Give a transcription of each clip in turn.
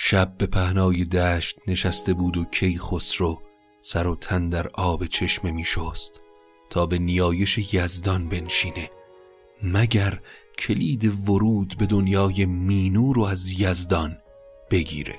شب به پهنای دشت نشسته بود و کی خسرو سر و تن در آب چشمه می شست تا به نیایش یزدان بنشینه مگر کلید ورود به دنیای مینو رو از یزدان بگیره.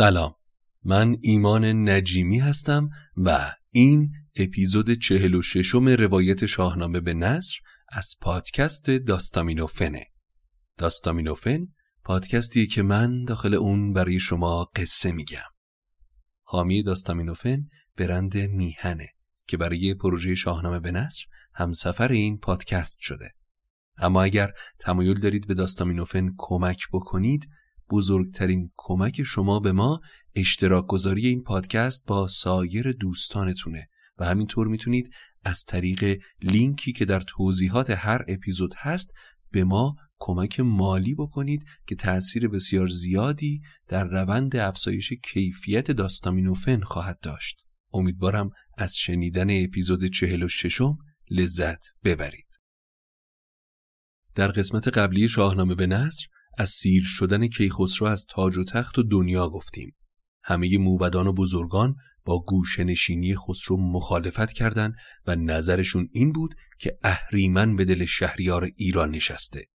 سلام. من ایمان نجیمی هستم و این اپیزود چهل و ششم روایت شاهنامه به نصر از پادکست داستامینوفنه. داستامینوفن پادکستیه که من داخل اون برای شما قصه میگم. حامی داستامینوفن برند میهنه که برای پروژه شاهنامه به نصر همسفر این پادکست شده. اما اگر تمایل دارید به داستامینوفن کمک بکنید بزرگترین کمک شما به ما اشتراک گذاری این پادکست با سایر دوستانتونه و همینطور می‌تونید از طریق لینکی که در توضیحات هر اپیزود هست به ما کمک مالی بکنید که تأثیر بسیار زیادی در روند افزایش کیفیت داستامینوفن خواهد داشت. امیدوارم از شنیدن اپیزود چهل و ششم لذت ببرید. در قسمت قبلی شاهنامه به نصر از سیر شدن کیخسرو از تاج و تخت و دنیا گفتیم. همه موبدان و بزرگان با گوشنشینی خسرو مخالفت کردند و نظرشون این بود که اهریمن به دل شهریار ایران نشسته.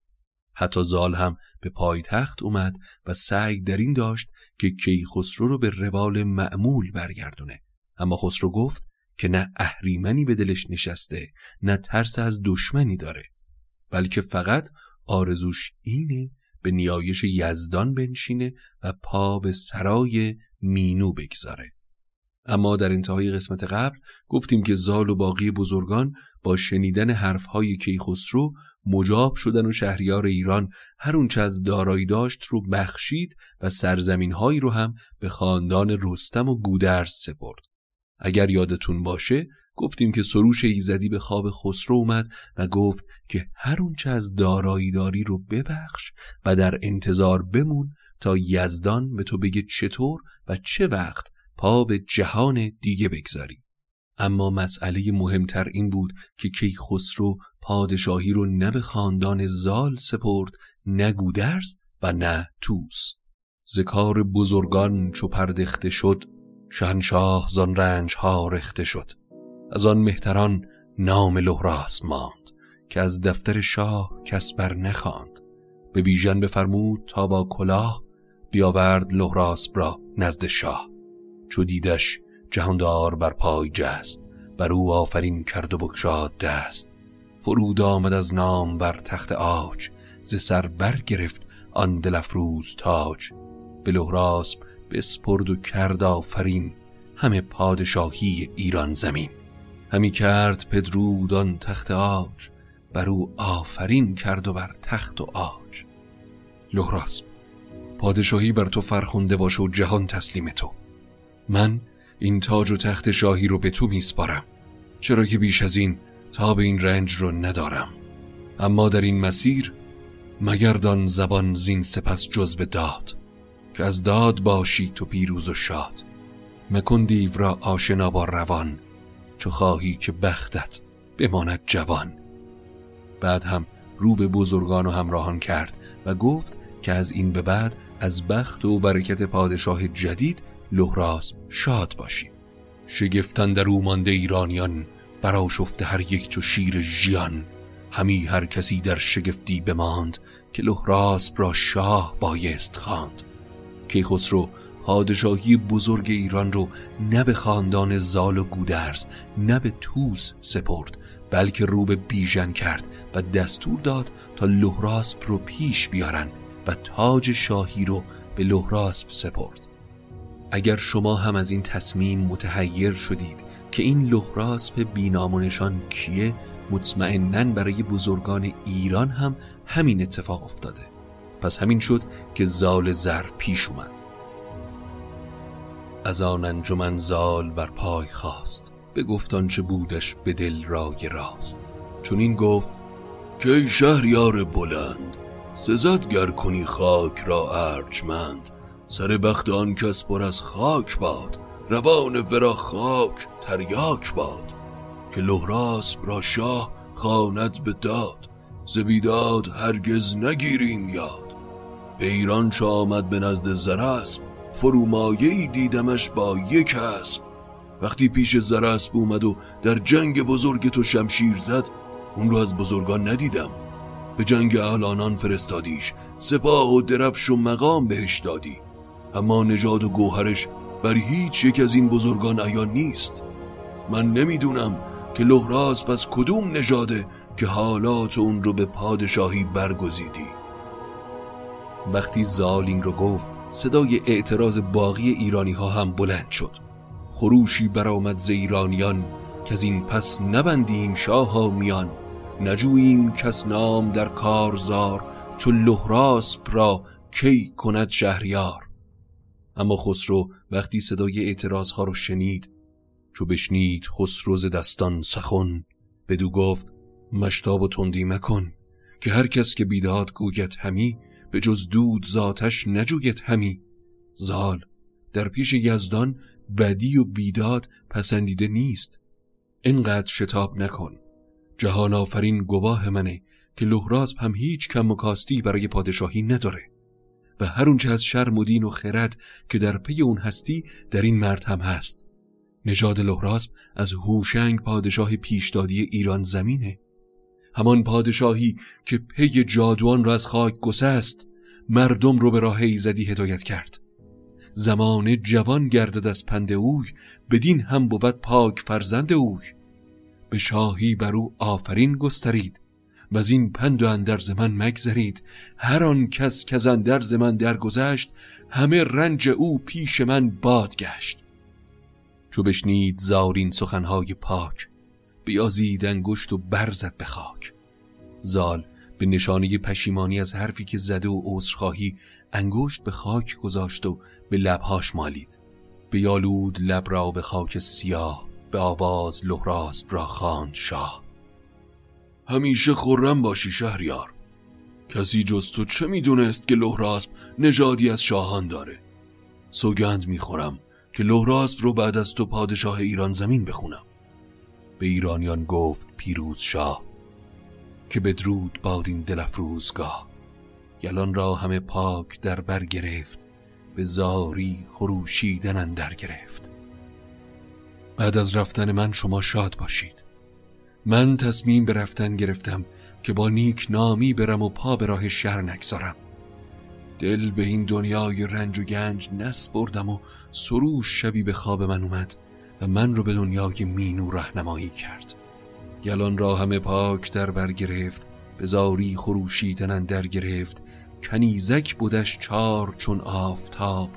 حتی زال هم به پایتخت اومد و سعی در این داشت که کیخسرو رو به روال معمول برگردونه. اما خسرو گفت که نه اهریمنی به دلش نشسته نه ترس از دشمنی داره بلکه فقط آرزوش اینه به نیایش یزدان بنشینه و پا به سرای مینو بگذاره. اما در انتهای قسمت قبل گفتیم که زال و باقی بزرگان با شنیدن حرفهای کیخسرو مجاب شدن و شهریار ایران هر اونچه از دارایی داشت رو بخشید و سرزمینهایی رو هم به خاندان رستم و گودرز سپرد. اگر یادتون باشه گفتیم که سروش ایزدی به خواب خسرو اومد و گفت که هر اونچه از دارایی داری رو ببخش و در انتظار بمون تا یزدان به تو بگه چطور و چه وقت پا به جهان دیگه بگذاری. اما مسئله مهمتر این بود که کی خسرو پادشاهی رو نه به خاندان زال سپرد نه گودرز و نه توس ذکار بزرگان چو پردخته شد شهنشاه زان رنج ها رخته شد. از آن مهتران نام لهراس ماند که از دفتر شاه کس بر نخواند. به بیژن بفرمود تا با کلاه بیاورد لهراس را نزد شاه. چو دیدش جهاندار بر پای جست بر او آفرین کرد و بکشاد دست. فرود آمد از نام بر تخت آج ز سر برگرفت آن دلفروز تاج. به لهراسب بسپرد و کرد آفرین همه پادشاهی ایران زمین. همی کرد پدرود آن تخت آج بر او آفرین کرد و بر تخت و آج. لهراسب پادشاهی بر تو فرخونده باشه و جهان تسلیم تو. من این تاج و تخت شاهی رو به تو میسپارم. چرا که بیش از این تا به این رنج رو ندارم. اما در این مسیر مگردان زبان زین سپس جز به داد که از داد باشی تو پیروز و شاد. مکن دیو را آشنا با روان چو خواهی که بختت بماند جوان. بعد هم رو به بزرگان و همراهان کرد و گفت که از این به بعد از بخت و برکت پادشاه جدید لهراسب شاد باشیم. شگفتن در او مانده ایرانیان براشفته هر یک چو شیر ژیان. همی هر کسی در شگفتی بماند که لهراسب را شاه بایست خواند. کیخسرو پادشاهی بزرگ ایران رو نه به خاندان زال و گودرز نه به توس سپرد بلکه رو به بیژن کرد و دستور داد تا لهراسب رو پیش بیارن و تاج شاهی رو به لهراسب سپرد. اگر شما هم از این تصمیم متحیر شدید که این لهراسب بینامونشان کیه مطمئنا برای بزرگان ایران هم همین اتفاق افتاده. پس همین شد که زال زر پیش اومد. از آن انجمن زال بر پای خواست به گفتان چه بودش به دل رای راست. چون این گفت که شهریار بلند سزد گر کنی خاک را ارجمند سر بخت آن کس پر از خاک باد روان ورا خاک تریاک باد که لهراسب را شاه خواند به داد زبیداد هرگز نگیریم یاد. ایران چه آمد به نزد زرسب فرومایه دیدمش با یک اسب. وقتی پیش زرسب اومد و در جنگ بزرگ تو شمشیر زد اون رو از بزرگان ندیدم. به جنگ اعلانان فرستادیش. سپاه و درفش و مقام بهش دادی. اما نژاد و گوهرش بر هیچ یک از این بزرگان عیان نیست. من نمی‌دونم که لحراس پس کدوم نژاده که حالات اون رو به پادشاهی برگزیدی. وقتی زال این رو گفت صدای اعتراض باقی ایرانی ها هم بلند شد. خروشی برآمد ز ایرانیان که از این پس نبندیم شاه میان. نجوییم کس نام در کارزار چو لهراسپ را کی کند شهریار. اما خسرو وقتی صدای اعتراض ها رو شنید چو بشنید خسرو ز دستان سخن بدو گفت مشتاب و تندی مکن که هر کس که بیداد گوید همی به جز دود ذاتش نجوید همی. زال در پیش یزدان بدی و بیداد پسندیده نیست. اینقدر شتاب نکن. جهان آفرین گواه منه که لحراز هم هیچ کم و کاستی برای پادشاهی نداره. و هر اونچه از شرم و دین و خرد که در پی اون هستی در این مرد هم هست. نژاد لحراسب از هوشنگ پادشاه پیشدادی ایران زمینه. همان پادشاهی که پی جادوان را از خاک گسست مردم رو به راه ایزدی هدایت کرد. زمان جوان گردد از پند اوی بدین هم بود پاک فرزند اوی. به شاهی بر او آفرین گسترید و از این پند و اندرز من مگذرید. هر آن کس که از اندرز من درگذشت همه رنج او پیش من باد گشت چو بشنید زال این سخنهای پاک بیازید انگشت و برزد به خاک. زال به نشانه پشیمانی از حرفی که زده و عذرخواهی انگشت به خاک گذاشت و به لبهاش مالید. بیالود لب را به خاک سیاه به آواز لحراس را خواند شاه. همیشه خورم باشی شهریار. کسی جز تو چه می‌دونست که لحراسب نژادی از شاهان داره؟ سوگند می‌خورم که لحراسب رو بعد از تو پادشاه ایران زمین بخونم. به ایرانیان گفت پیروز شاه که بدرود باد این دل افروزگاه. یلان را همه پاک در بر گرفت به زاری خروشیدن اندر گرفت. بعد از رفتن من شما شاد باشید. من تصمیم به رفتن گرفتم که با نیک نامی برم و پا به راه شهر نگذارم. دل به این دنیای رنج و گنج بردم و سروش شبی به خواب من اومد. من رو به دنیای مینو رهنمایی کرد. یلان را همه پاک در بر گرفت به زاری خروشیدن در گرفت. کنیزک بودش چار چون آفتاب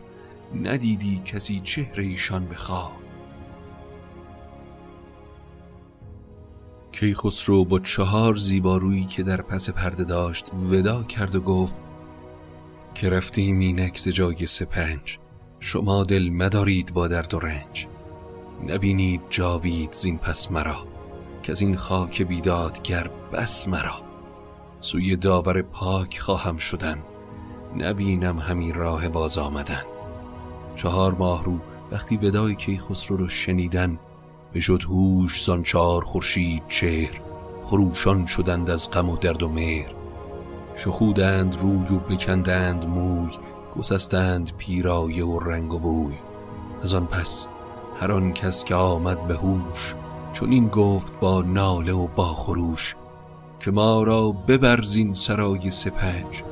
ندیدی کسی چهره ایشان بخواب کیخسرو با چهار زیبارویی که در پس پرده داشت ودا کرد و گفت که رفتیم اینک ز جای سپنج شما دل مدارید با درد و رنج. نبینید جاوید زین پس مرا که از این خاک بیدادگر بس مرا. سوی داور پاک خواهم شدن نبینم همین راه باز آمدن. چهار ماه رو وقتی ودای کیخسرو رو شنیدن بشد هوش زان چهار خورشید چهر خروشان شدند از غم و درد و مهر. شخودند روی و بکندند موی گسستند پیرایه و رنگ و بوی. از آن پس هر آن کس که آمد به هوش چون این گفت با ناله و با خروش که ما را ببرزین سرای سپنج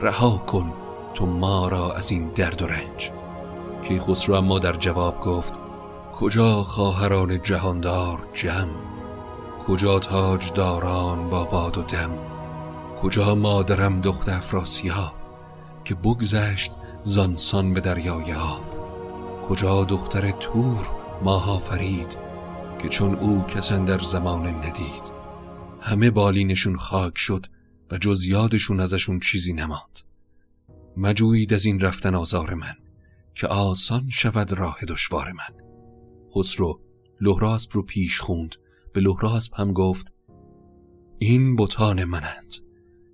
رها کن تو ما را از این درد و رنج. که خسرو اما در جواب گفت کجا خواهران جهاندار جم؟ کجا تاج داران با باد و دم؟ کجا مادرم دخت افراسیاب که بگذشت زانسان به دریای آب؟ کجا دختر تور ماها فرید که چون او کسن در زمان ندید؟ همه بالینشون خاک شد و جز یادشون ازشون چیزی نماند. مجوید از این رفتن آزار من که آسان شود راه دشوار من. خسرو لحراسب رو پیش خوند به لحراسب هم گفت این بتان منند.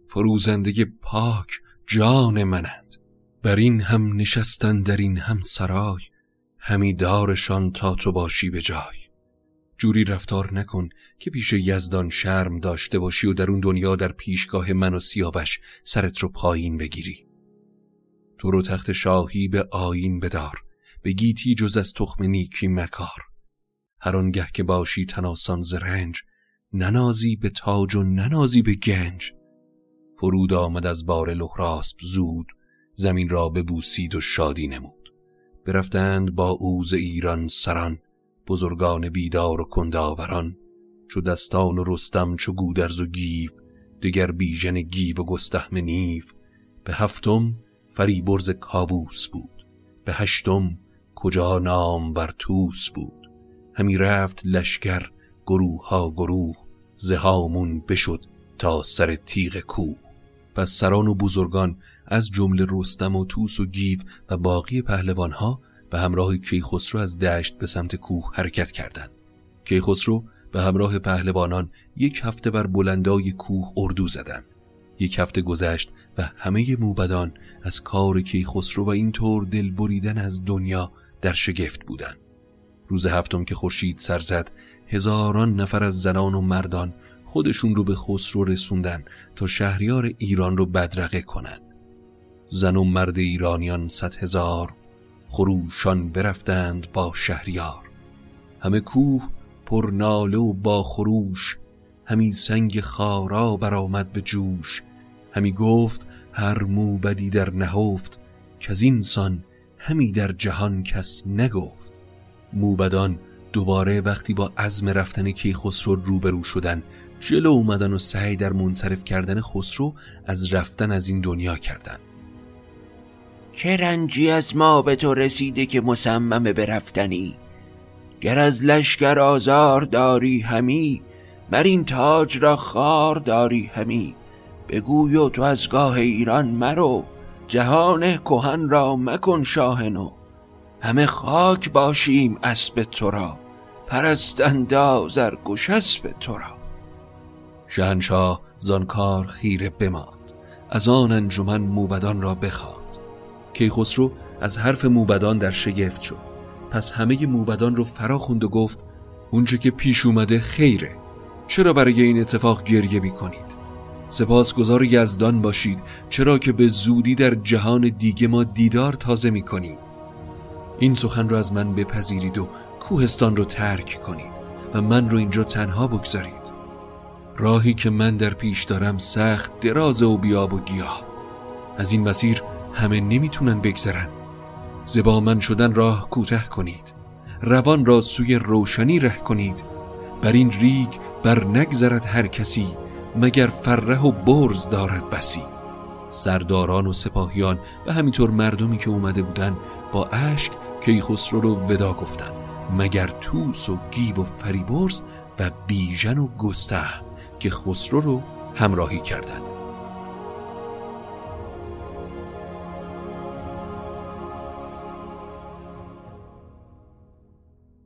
فروزنده پاک جان منند. بر این هم نشستن در این هم سرای همی دارشان تا تو باشی به جای. جوری رفتار نکن که پیش یزدان شرم داشته باشی و در اون دنیا در پیشگاه من و سیاوش سرت رو پایین بگیری. تو رو تخت شاهی به آین بدار به گیتی جز از تخم نیکی مکار. هر آنگه که باشی تناسان زرنج ننازی به تاج و ننازی به گنج. فرود آمد از بار لحراسب زود زمین را ببوسید و شادی نمود. برفتند با اوز ایران سران بزرگان بیدار و کنداوران. چو دستان و رستم چو گودرز و گیو دگر بیژن گیو و گستهم نیو. به هفتم فریبرز کاووس بود به هشتم کجا نام بر توس بود. همی رفت لشکر گروه ها گروه زهامون بشد تا سر تیغ کوه. سران و بزرگان از جمله رستم و توس و گیو و باقی پهلوان ها به همراه کیخسرو از دشت به سمت کوه حرکت کردند. کیخسرو به همراه پهلوانان یک هفته بر بلندای کوه اردو زدند. یک هفته گذشت و همه موبدان از کار کیخسرو و اینطور دل بریدن از دنیا در شگفت بودند. روز هفتم که خورشید سر زد هزاران نفر از زنان و مردان خودشون رو به خسرو رسوندن تا شهریار ایران رو بدرقه کنن. زن و مرد ایرانیان صد هزار خروشان برفتند با شهریار. همه کوه پر ناله و با خروش همی سنگ خارا برآمد به جوش. همی گفت هر موبدی در نهفت که از اینسان همی در جهان کس نگفت. موبدان دوباره وقتی با عزم رفتن کیخسرو روبرو شدن جلو اومدن و سعی در منصرف کردن خسرو از رفتن از این دنیا کردن. چه رنجی از ما به تو رسیده که مصمم به رفتنی؟ گر از لشکر آزار داری همی بر این تاج را خار داری همی. بگوی و تو از گاه ایران مرو جهان کهن را مکن شاهنو همه خاک باشیم اسب تو را پرستنداز ار اسب تو را. شهنشاه زانکار خیره بماند. از آن انجمن موبدان را بخواند. کیخسرو از حرف موبدان در شگفت شد. پس همه موبدان رو فرا خوند و گفت اونچه که پیش اومده خیره. چرا برای این اتفاق گریه بی کنید سپاسگزار یزدان باشید. چرا که به زودی در جهان دیگه ما دیدار تازه می کنیم این سخن رو از من بپذیرید و کوهستان رو ترک کنید و من رو اینجا تنها بگذارید. راهی که من در پیش دارم سخت دراز و بیاب و گیاه. از این مسیر همه نمی‌تونن بگذرن. زبا من شدن راه کوتاه کنید. روان را سوی روشنی ره کنید. بر این ریگ بر نگذرد هر کسی مگر فره و برز دارد بسی. سرداران و سپاهیان و همینطور مردمی که اومده بودن با اشک کیخسرو رو ودا گفتن مگر توس و گیو و فریبرز و بیژن و گسته. که خسرو رو همراهی کردند.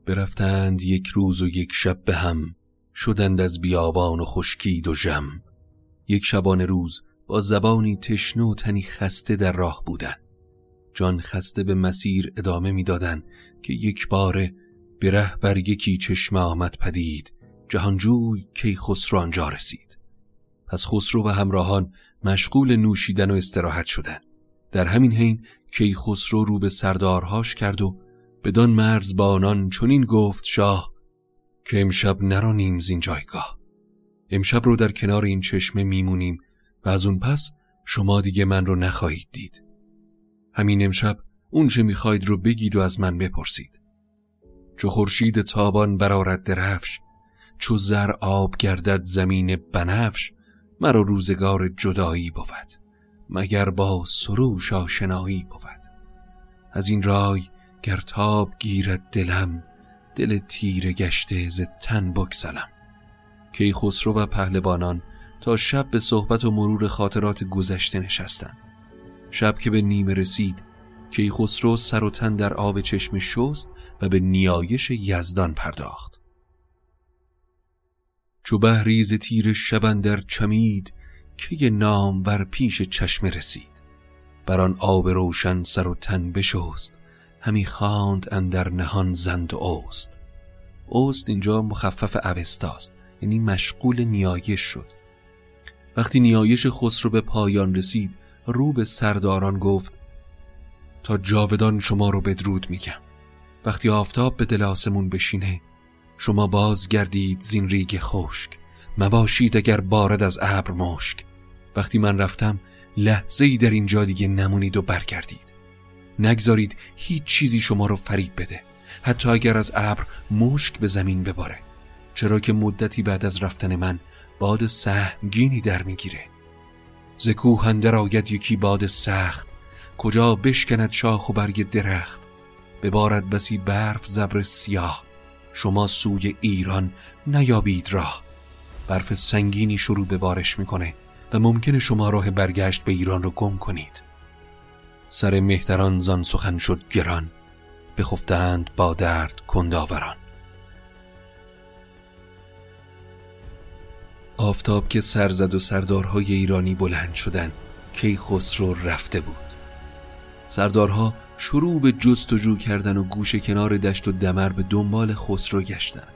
برفتند یک روز و یک شب به هم شدند از بیابان و خشکید و جم یک شبان روز با زبانی تشنه و تنی خسته در راه بودن جان خسته به مسیر ادامه می‌دادند که یک باره به ره بر یکی چشمه آمد پدید. جهانجوی کی خسرو آنجا رسید. پس خسرو و همراهان مشغول نوشیدن و استراحت شدند. در همین حین کی خسرو رو به سردارهاش کرد و بدان مرز بانان چنین گفت شاه که امشب نرانیم زین جایگاه. امشب رو در کنار این چشمه میمونیم و از اون پس شما دیگه من رو نخواهید دید. همین امشب اون چه می‌خواید رو بگید و از من بپرسید. چو خورشید تابان برارد درفش چو زر آب گردد زمین بنفش مرا روزگار جدایی بود مگر با سروش آشنایی بود. از این رای گرتاب گیرد دلم دل تیره گشته ز تن بکسلم کی خسرو و پهلوانان تا شب به صحبت و مرور خاطرات گذشته نشستند. شب که به نیمه رسید کی خسرو سر و تن در آب چشم شست و به نیایش یزدان پرداخت. چو بهریز تیر شبن در چمید که نام ور پیش چشم رسید. بر آن آب روشن سر و تن بشست همی خواند اندر نهان زند و اوست. اوست اینجا مخفف اوستاست یعنی مشغول نیایش شد. وقتی نیایش خسرو به پایان رسید رو به سرداران گفت تا جاودان شما رو بدرود میگم. وقتی آفتاب به دل آسمون بشینه شما باز گردید زین ریگ خشک. مباشید اگر بارد از ابر مشک. وقتی من رفتم لحظه ای در اینجا دیگه نمونید و برگردید. نگذارید هیچ چیزی شما رو فریب بده. حتی اگر از ابر مشک به زمین بباره. چرا که مدتی بعد از رفتن من باد سهمگینی در می‌گیره. ز کوه آید یکی باد سخت. کجا بشکند شاخ و برگ درخت. ببارد بسی برف زبر سیاه. شما سوی ایران نیابید راه. برف سنگینی شروع به بارش می‌کنه و ممکنه شما راه برگشت به ایران رو گم کنید. سر مهتران زان سخن شد گران بخفتند با درد کنداوران. آفتاب که سرزد و سردارهای ایرانی بلند شدن کی خسرو رفته بود. سردارها شروع به جستجو کردن و گوش کنار دشت و دمر به دنبال خسرو گشتن.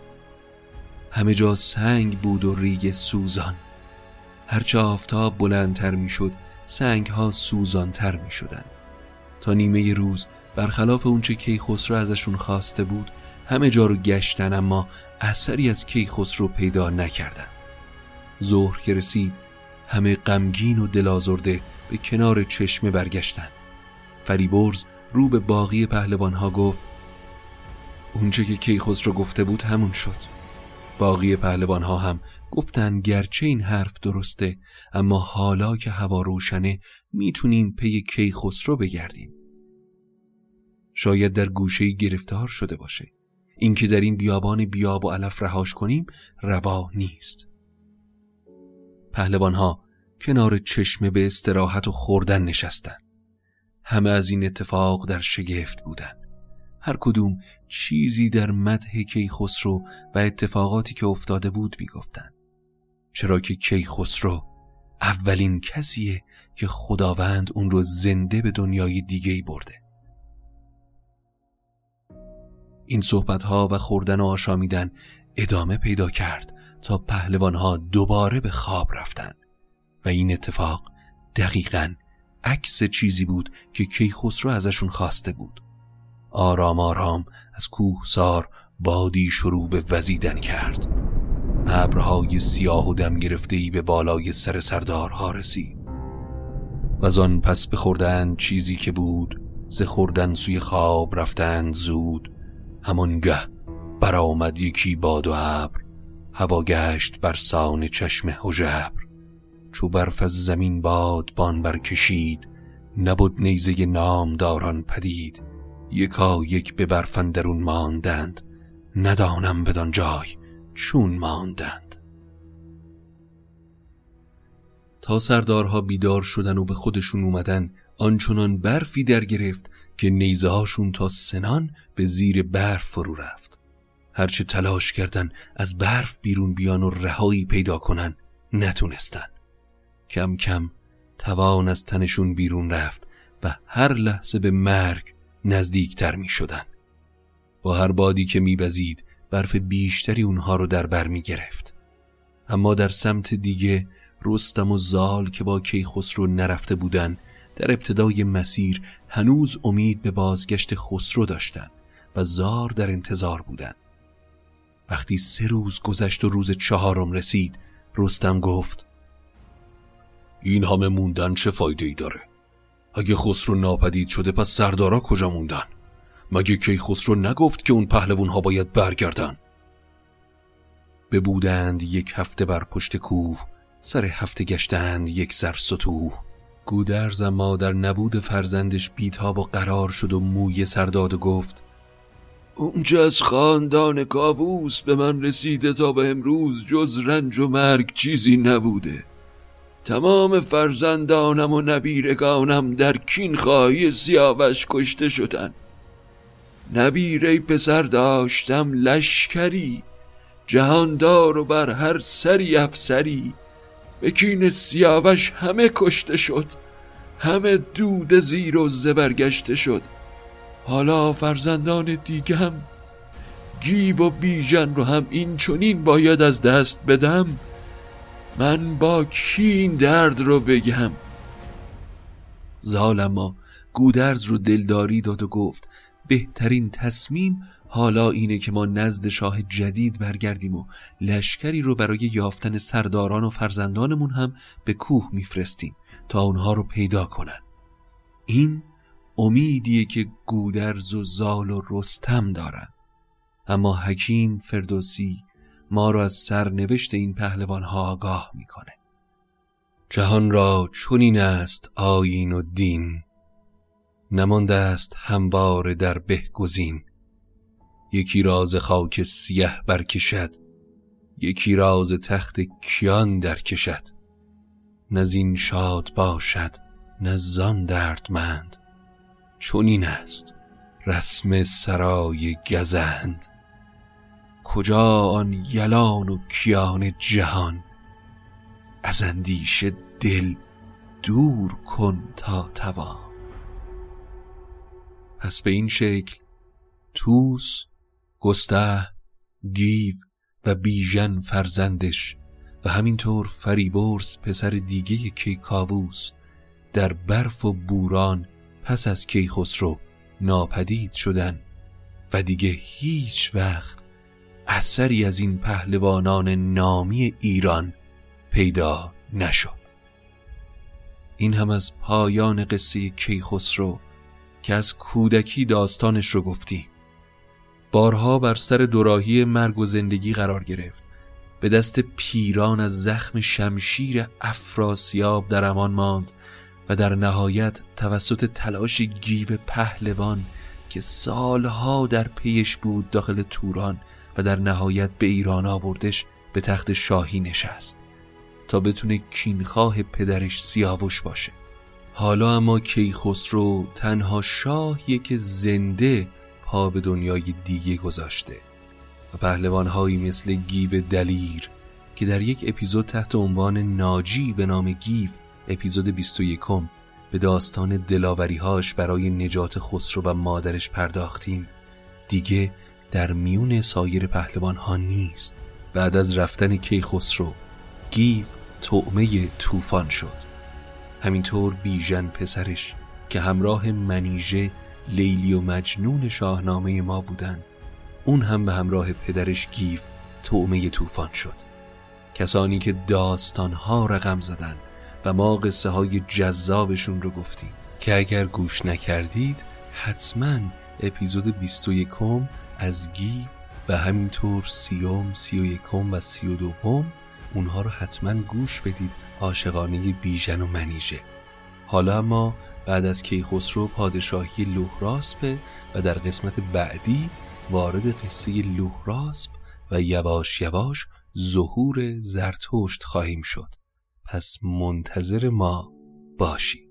همه جا سنگ بود و ریگ سوزان. هرچه آفتاب بلندتر می‌شد سنگ ها سوزانتر می شدن. تا نیمه روز برخلاف اونچه کیخسرو ازشون خواسته بود همه جا رو گشتن اما اثری از کیخسرو پیدا نکردن. ظهر که رسید همه غمگین و دلازرده به کنار چشمه برگشتن. فریبرز رو به باقی پهلوان ها گفت اونچه که کیخسرو گفته بود همون شد. باقی پهلوان ها هم گفتن گرچه این حرف درسته اما حالا که هوا روشنه می‌تونیم پی کیخسرو بگردیم. شاید در گوشه گرفتار شده باشه. اینکه در این بیابان بیاب و علف رهاش کنیم روا نیست. پهلوان ها کنار چشمه به استراحت و خوردن نشستن. همه از این اتفاق در شگفت بودن هر کدوم چیزی در مدح کیخسرو و اتفاقاتی که افتاده بود می‌گفتن چرا که کیخسرو اولین کسیه که خداوند اون رو زنده به دنیای دیگه ای برده. این صحبت ها و خوردن و آشامیدن ادامه پیدا کرد تا پهلوان ها دوباره به خواب رفتن و این اتفاق دقیقا عکس چیزی بود که کیخسرو ازشون خواسته بود. آرام آرام از کوه سار بادی شروع به وزیدن کرد. ابرهای سیاه و دم گرفته به بالای سر سردارها رسید. و آن پس بخوردند چیزی که بود ز خوردن سوی خواب رفتند زود. همانگه برآمد یکی باد و ابر هوا گشت بر سان چشم هژبر چو برف از زمین باد بان برکشید نبود نیزه نامداران پدید. یکا یک به برف درون ماندند ندانم بدان جای چون ماندند. تا سردارها بیدار شدن و به خودشون اومدن آنچنان برفی در گرفت که نیزه هاشون تا سنان به زیر برف فرو رفت. هرچه تلاش کردن از برف بیرون بیان و رهایی پیدا کنن نتونستن. کم کم توان از تنشون بیرون رفت و هر لحظه به مرگ نزدیکتر می شدن. با هر بادی که میوزید برف بیشتری اونها رو در بر می گرفت. اما در سمت دیگه رستم و زال که با کیخسرو نرفته بودن در ابتدای مسیر هنوز امید به بازگشت خسرو داشتند و زار در انتظار بودند. وقتی سه روز گذشت و روز چهارم رسید رستم گفت این همه موندن چه فایده ای داره؟ اگه خسرو ناپدید شده پس سردارا کجا موندن؟ مگه کی خسرو نگفت که اون پهلوون ها باید برگردن؟ ببودند یک هفته بر پشت کوه سر هفته گشتند یک سر ستوه گودرز اما در نبود فرزندش بیتاب و قرار شد و موی سرداد و گفت اونچه از خاندان کاووس به من رسیده تا به امروز جز رنج و مرگ چیزی نبوده. تمام فرزندانم و نبیرگانم در کین خواهی سیاوش کشته شدن. نبیره پسر داشتم لشکری جهاندار و بر هر سری افسری. به کین سیاوش همه کشته شد همه دود زیر و زبرگشته شد. حالا فرزندان دیگم گیو و بیژن رو هم این چونین باید از دست بدم؟ من با کی این درد رو بگم. ظالما گودرز رو دلداری داد و گفت بهترین تصمیم حالا اینه که ما نزد شاه جدید برگردیم و لشکری رو برای یافتن سرداران و فرزندانمون هم به کوه میفرستیم تا اونها رو پیدا کنن. این امیدیه که گودرز و زال و رستم دارن. اما حکیم فردوسی ما رو از سرنوشت این پهلوان ها آگاه می‌کنه. جهان را چنین است آیین و دین. نمانده است هموار در بهگزین یکی راز خاک سیه برکشد یکی راز تخت کیان درکشد. نزین شاد باشد نزان دردمند. چونین است رسم سرای گزند. کجا آن یلان و کیان جهان؟ از اندیشه دل دور کن تا توان. پس به این شکل توس گسته گیو و بیژن فرزندش و همینطور فریبرز پسر دیگه کیکاووس در برف و بوران پس از کیخسرو ناپدید شدن و دیگه هیچ وقت اثری از این پهلوانان نامی ایران پیدا نشد. این هم از پایان قصه کیخسرو که از کودکی داستانش رو گفتیم بارها بر سر دوراهی مرگ و زندگی قرار گرفت. به دست پیران از زخم شمشیر افراسیاب در امان ماند و در نهایت توسط تلاش گیو پهلوان که سالها در پیش بود داخل توران و در نهایت به ایران آوردش به تخت شاهی نشست تا بتونه کینخواه پدرش سیاوش باشه. حالا اما کیخسرو تنها شاهیه که زنده پا به دنیای دیگه گذاشته و پهلوانهایی مثل گیو دلیر که در یک اپیزود تحت عنوان ناجی به نام گیو اپیزود 21 به داستان دلاوریهاش برای نجات خسرو و مادرش پرداختیم دیگه در میون سایر پهلوان ها نیست. بعد از رفتن کیخسرو گیو طعمه طوفان شد. همینطور بیژن پسرش که همراه منیژه لیلی و مجنون شاهنامه ما بودن اون هم به همراه پدرش گیو طعمه طوفان شد. کسانی که داستانها رقم زدن و ما قصه های جذابشون رو گفتیم که اگر گوش نکردید حتما اپیزود 21 از گیو و همینطور سیوم سی و یکم و سی و دوم. اونها رو حتما گوش بدید. عاشقانه بیژن و منیژه. حالا اما بعد از کیخسرو پادشاهی لوهراسپه و در قسمت بعدی وارد قصه لوهراسپ و یواش یواش ظهور زرتشت خواهیم شد. پس منتظر ما باشید.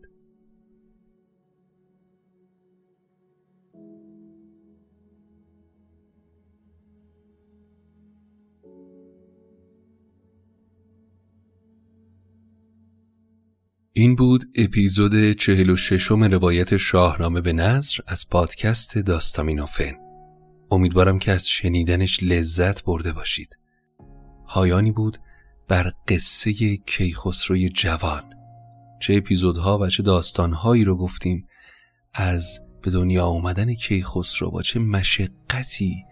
این بود اپیزود چهل و ششم روایت شاهنامه به نصر از پادکست داستامینوفن. امیدوارم که از شنیدنش لذت برده باشید. هایانی بود بر قصه کیخسروی جوان. چه اپیزودها و چه داستانهایی رو گفتیم از به دنیا اومدن کیخسرو با چه مشقتی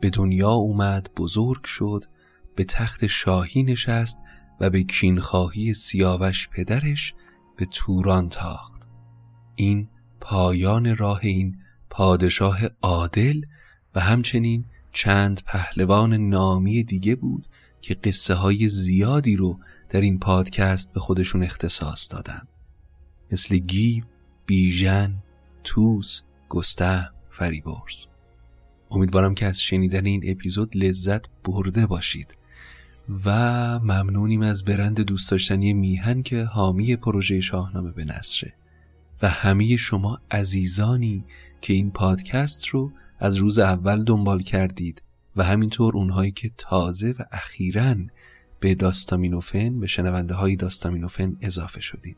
به دنیا اومد بزرگ شد به تخت شاهی نشست و به کینخواهی سیاوش پدرش به توران تاخت. این پایان راه این پادشاه عادل و همچنین چند پهلوان نامی دیگه بود که قصه های زیادی رو در این پادکست به خودشون اختصاص دادن. مثل گیو، بیژن، توس، گسته، فریبرز. امیدوارم که از شنیدن این اپیزود لذت برده باشید. و ممنونیم از برند دوست داشتنی میهن که حامی پروژه شاهنامه به نصره و همه شما عزیزانی که این پادکست رو از روز اول دنبال کردید و همینطور اونهایی که تازه و اخیرا به داستامینوفن به شنونده های داستامینوفن اضافه شدید.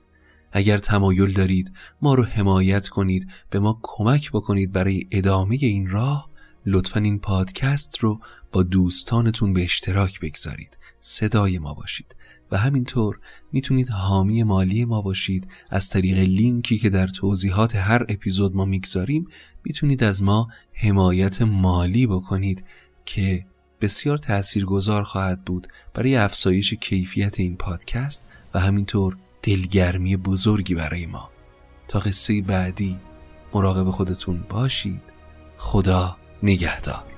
اگر تمایل دارید ما رو حمایت کنید به ما کمک بکنید برای ادامه این راه لطفا این پادکست رو با دوستانتون به اشتراک بگذارید. صدای ما باشید. و همینطور می‌تونید حامی مالی ما باشید. از طریق لینکی که در توضیحات هر اپیزود ما می‌گذاریم می‌تونید از ما حمایت مالی بکنید که بسیار تاثیرگذار خواهد بود برای افزایش کیفیت این پادکست و همینطور دلگرمی بزرگی برای ما. تا قصه بعدی مراقب خودتون باشید. خدا نگهدار.